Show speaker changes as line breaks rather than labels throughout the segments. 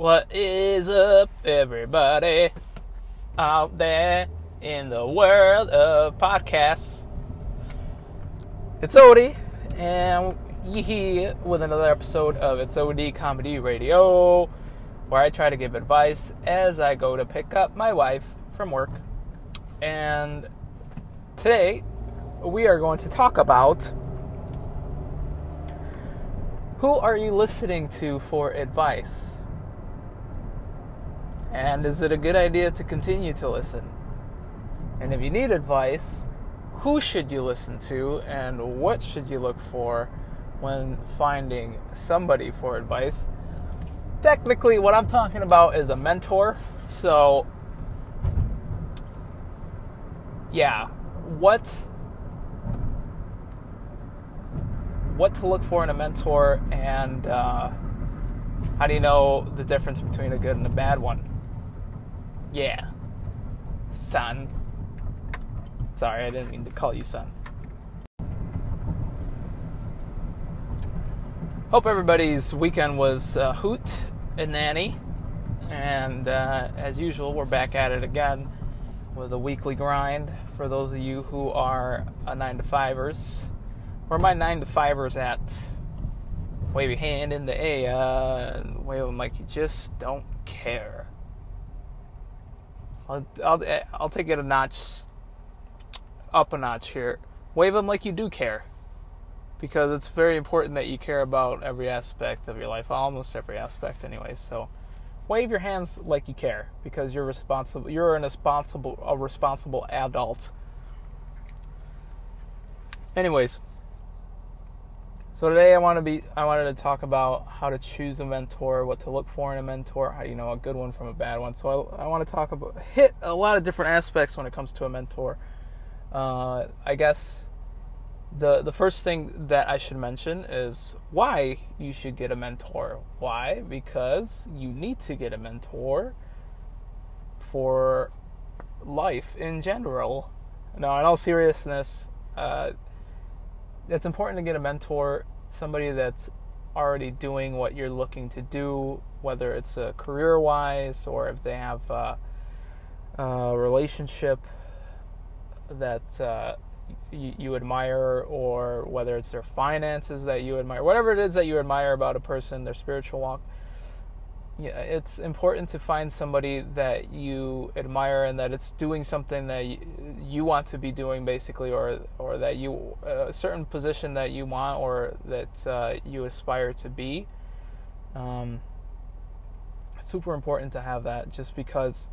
What is up, everybody out there in the world of podcasts? It's Odie, and you here with another episode of It's OD Comedy Radio, where I try to give advice as I go to pick up my wife from work. And today, we are going to talk about who are you listening to for advice? And is it a good idea to continue to listen? And if you need advice, who should you listen to and what should you look for when finding somebody for advice? Technically, what I'm talking about is a mentor. So, yeah, what what to look for in a mentor and uh, how do you know the difference between a good and a bad one? Yeah. Son. Sorry, I didn't mean to call you son. Hope everybody's weekend was uh, hoot and nanny. And uh, as usual, we're back at it again with a weekly grind for those of you who are uh, 9 to 5ers. Where my 9 to 5ers at? Wave your hand in the air wave them like you just don't care. I'll, I'll, I'll take it a notch up a notch here. Wave them like you do care. Because it's very important that you care about every aspect of your life, almost every aspect, anyway. So, wave your hands like you care, because you're responsible. You're an responsible, a responsible adult. Anyways, so today I want to be I wanted to talk about how to choose a mentor, what to look for in a mentor, how do you know a good one from a bad one. So I, I want to talk about hit a lot of different aspects when it comes to a mentor. Uh, I guess the the first thing that I should mention is why you should get a mentor. Why? Because you need to get a mentor for life in general. Now, in all seriousness, uh, it's important to get a mentor, somebody that's already doing what you're looking to do, whether it's uh, career wise or if they have uh, a relationship that uh, you, you admire, or whether it's their finances that you admire, whatever it is that you admire about a person, their spiritual walk yeah, it's important to find somebody that you admire and that it's doing something that you, you want to be doing, basically, or or that you a certain position that you want or that uh, you aspire to be. Um, it's super important to have that, just because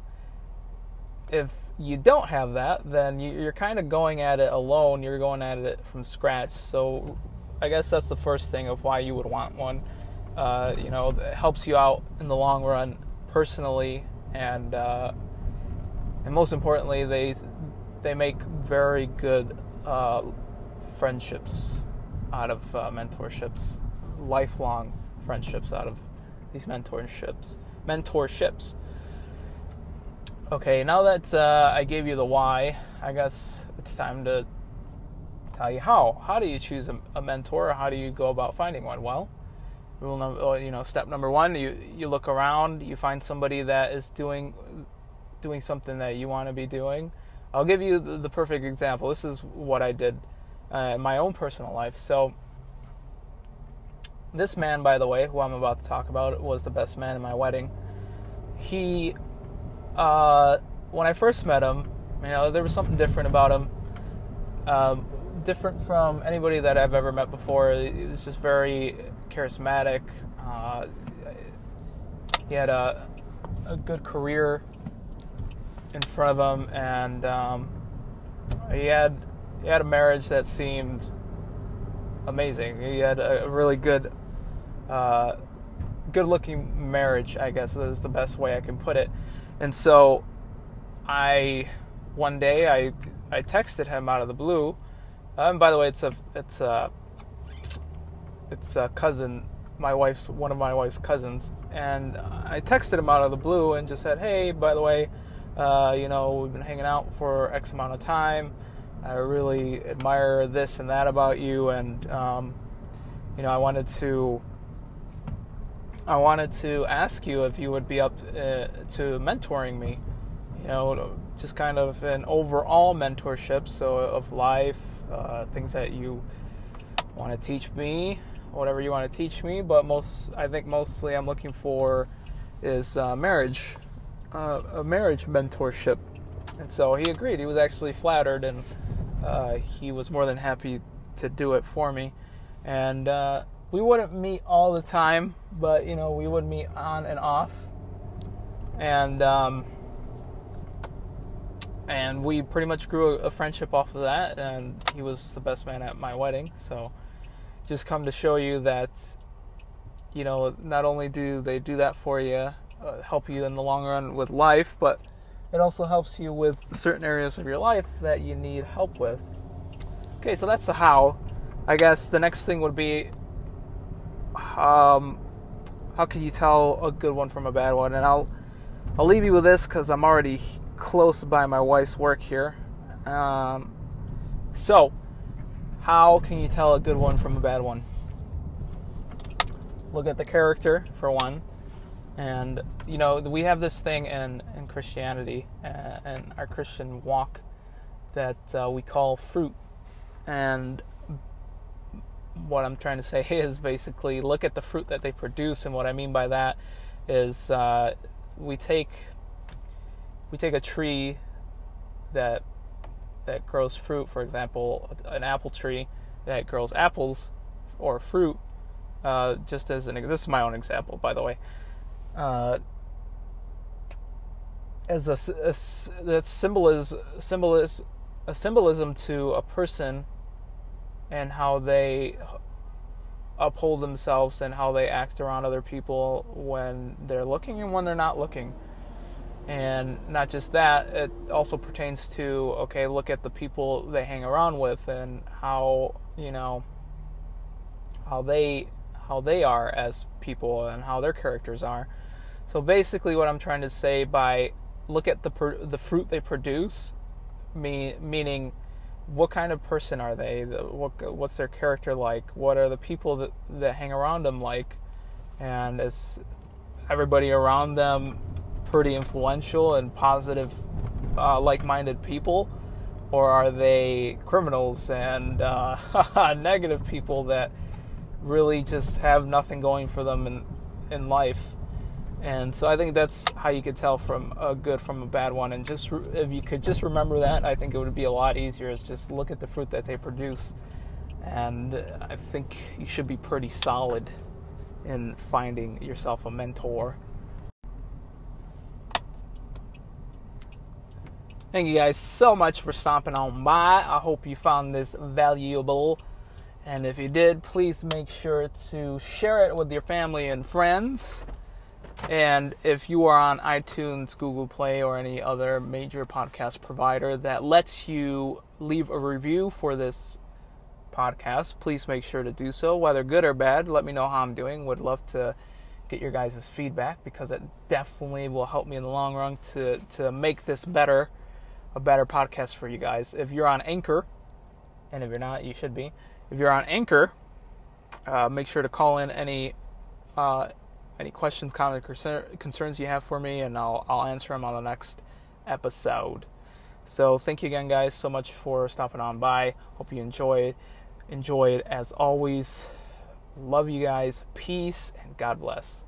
if you don't have that, then you, you're kind of going at it alone. You're going at it from scratch. So, I guess that's the first thing of why you would want one uh, you know, helps you out in the long run personally, and uh, and most importantly, they they make very good uh, friendships out of uh, mentorships, lifelong friendships out of these mentorships. Mentorships. Okay, now that uh, I gave you the why, I guess it's time to tell you how. How do you choose a, a mentor? Or how do you go about finding one? Well rule number you know step number one you you look around you find somebody that is doing doing something that you want to be doing. I'll give you the, the perfect example. This is what i did uh, in my own personal life. So this man by the way who i'm about to talk about was the best man in my wedding. He uh, when i first met him you know there was something different about him. Um, different from anybody that i've ever met before He was just very charismatic. Uh, he had a, a good career in front of him, and um, he had he had a marriage that seemed amazing. He had a really good, uh, good-looking marriage. I guess is the best way I can put it. And so, I one day I I texted him out of the blue. Um, by the way, it's a it's a it's a cousin, my wife's one of my wife's cousins, and I texted him out of the blue and just said, "Hey, by the way, uh, you know, we've been hanging out for X amount of time. I really admire this and that about you, and um, you know, I wanted to I wanted to ask you if you would be up uh, to mentoring me. You know, just kind of an overall mentorship, so of life, uh, things that you want to teach me, whatever you want to teach me. But most, I think, mostly I'm looking for is uh, marriage, uh, a marriage mentorship. And so he agreed. He was actually flattered, and uh, he was more than happy to do it for me. And uh, we wouldn't meet all the time, but you know, we would meet on and off. And um, and we pretty much grew a, a friendship off of that. And he was the best man at my wedding. So just come to show you that you know not only do they do that for you, uh, help you in the long run with life, but it also helps you with certain areas of your life that you need help with. Okay, so that's the how. I guess the next thing would be um, how can you tell a good one from a bad one? And I'll I'll leave you with this because I'm already close by my wife's work here. Um, so, how can you tell a good one from a bad one? Look at the character for one, and you know we have this thing in in Christianity uh, and our Christian walk that uh, we call fruit, and what I'm trying to say is basically look at the fruit that they produce, and what I mean by that is uh, we take we take a tree that that grows fruit, for example, an apple tree that grows apples or fruit. Uh, just as an this is my own example, by the way. Uh, as a, a that symbol is symbol is a symbolism to a person and how they uphold themselves and how they act around other people when they're looking and when they're not looking. And not just that, it also pertains to okay, look at the people they hang around with and how, you know, how they how they are as people and how their characters are. So basically what I'm trying to say by look at the the fruit they produce, me, meaning what kind of person are they? What what's their character like? What are the people that that hang around them like? And is everybody around them pretty influential and positive, uh, like-minded people, or are they criminals and uh, negative people that really just have nothing going for them in in life? And so I think that's how you could tell from a good from a bad one. And just if you could just remember that, I think it would be a lot easier. Is just look at the fruit that they produce, and I think you should be pretty solid in finding yourself a mentor. Thank you guys so much for stopping on by. I hope you found this valuable. And if you did, please make sure to share it with your family and friends. And if you are on iTunes, Google Play, or any other major podcast provider that lets you leave a review for this podcast, please make sure to do so, whether good or bad. Let me know how I'm doing. Would love to get your guys' feedback because it definitely will help me in the long run to, to make this better, a better podcast for you guys. If you're on Anchor, and if you're not, you should be. If you're on Anchor, uh, make sure to call in any uh, any questions, comments, concerns you have for me, and I'll I'll answer them on the next episode. So thank you again, guys, so much for stopping on by. Hope you enjoy enjoy it as always. Love you guys. Peace and God bless.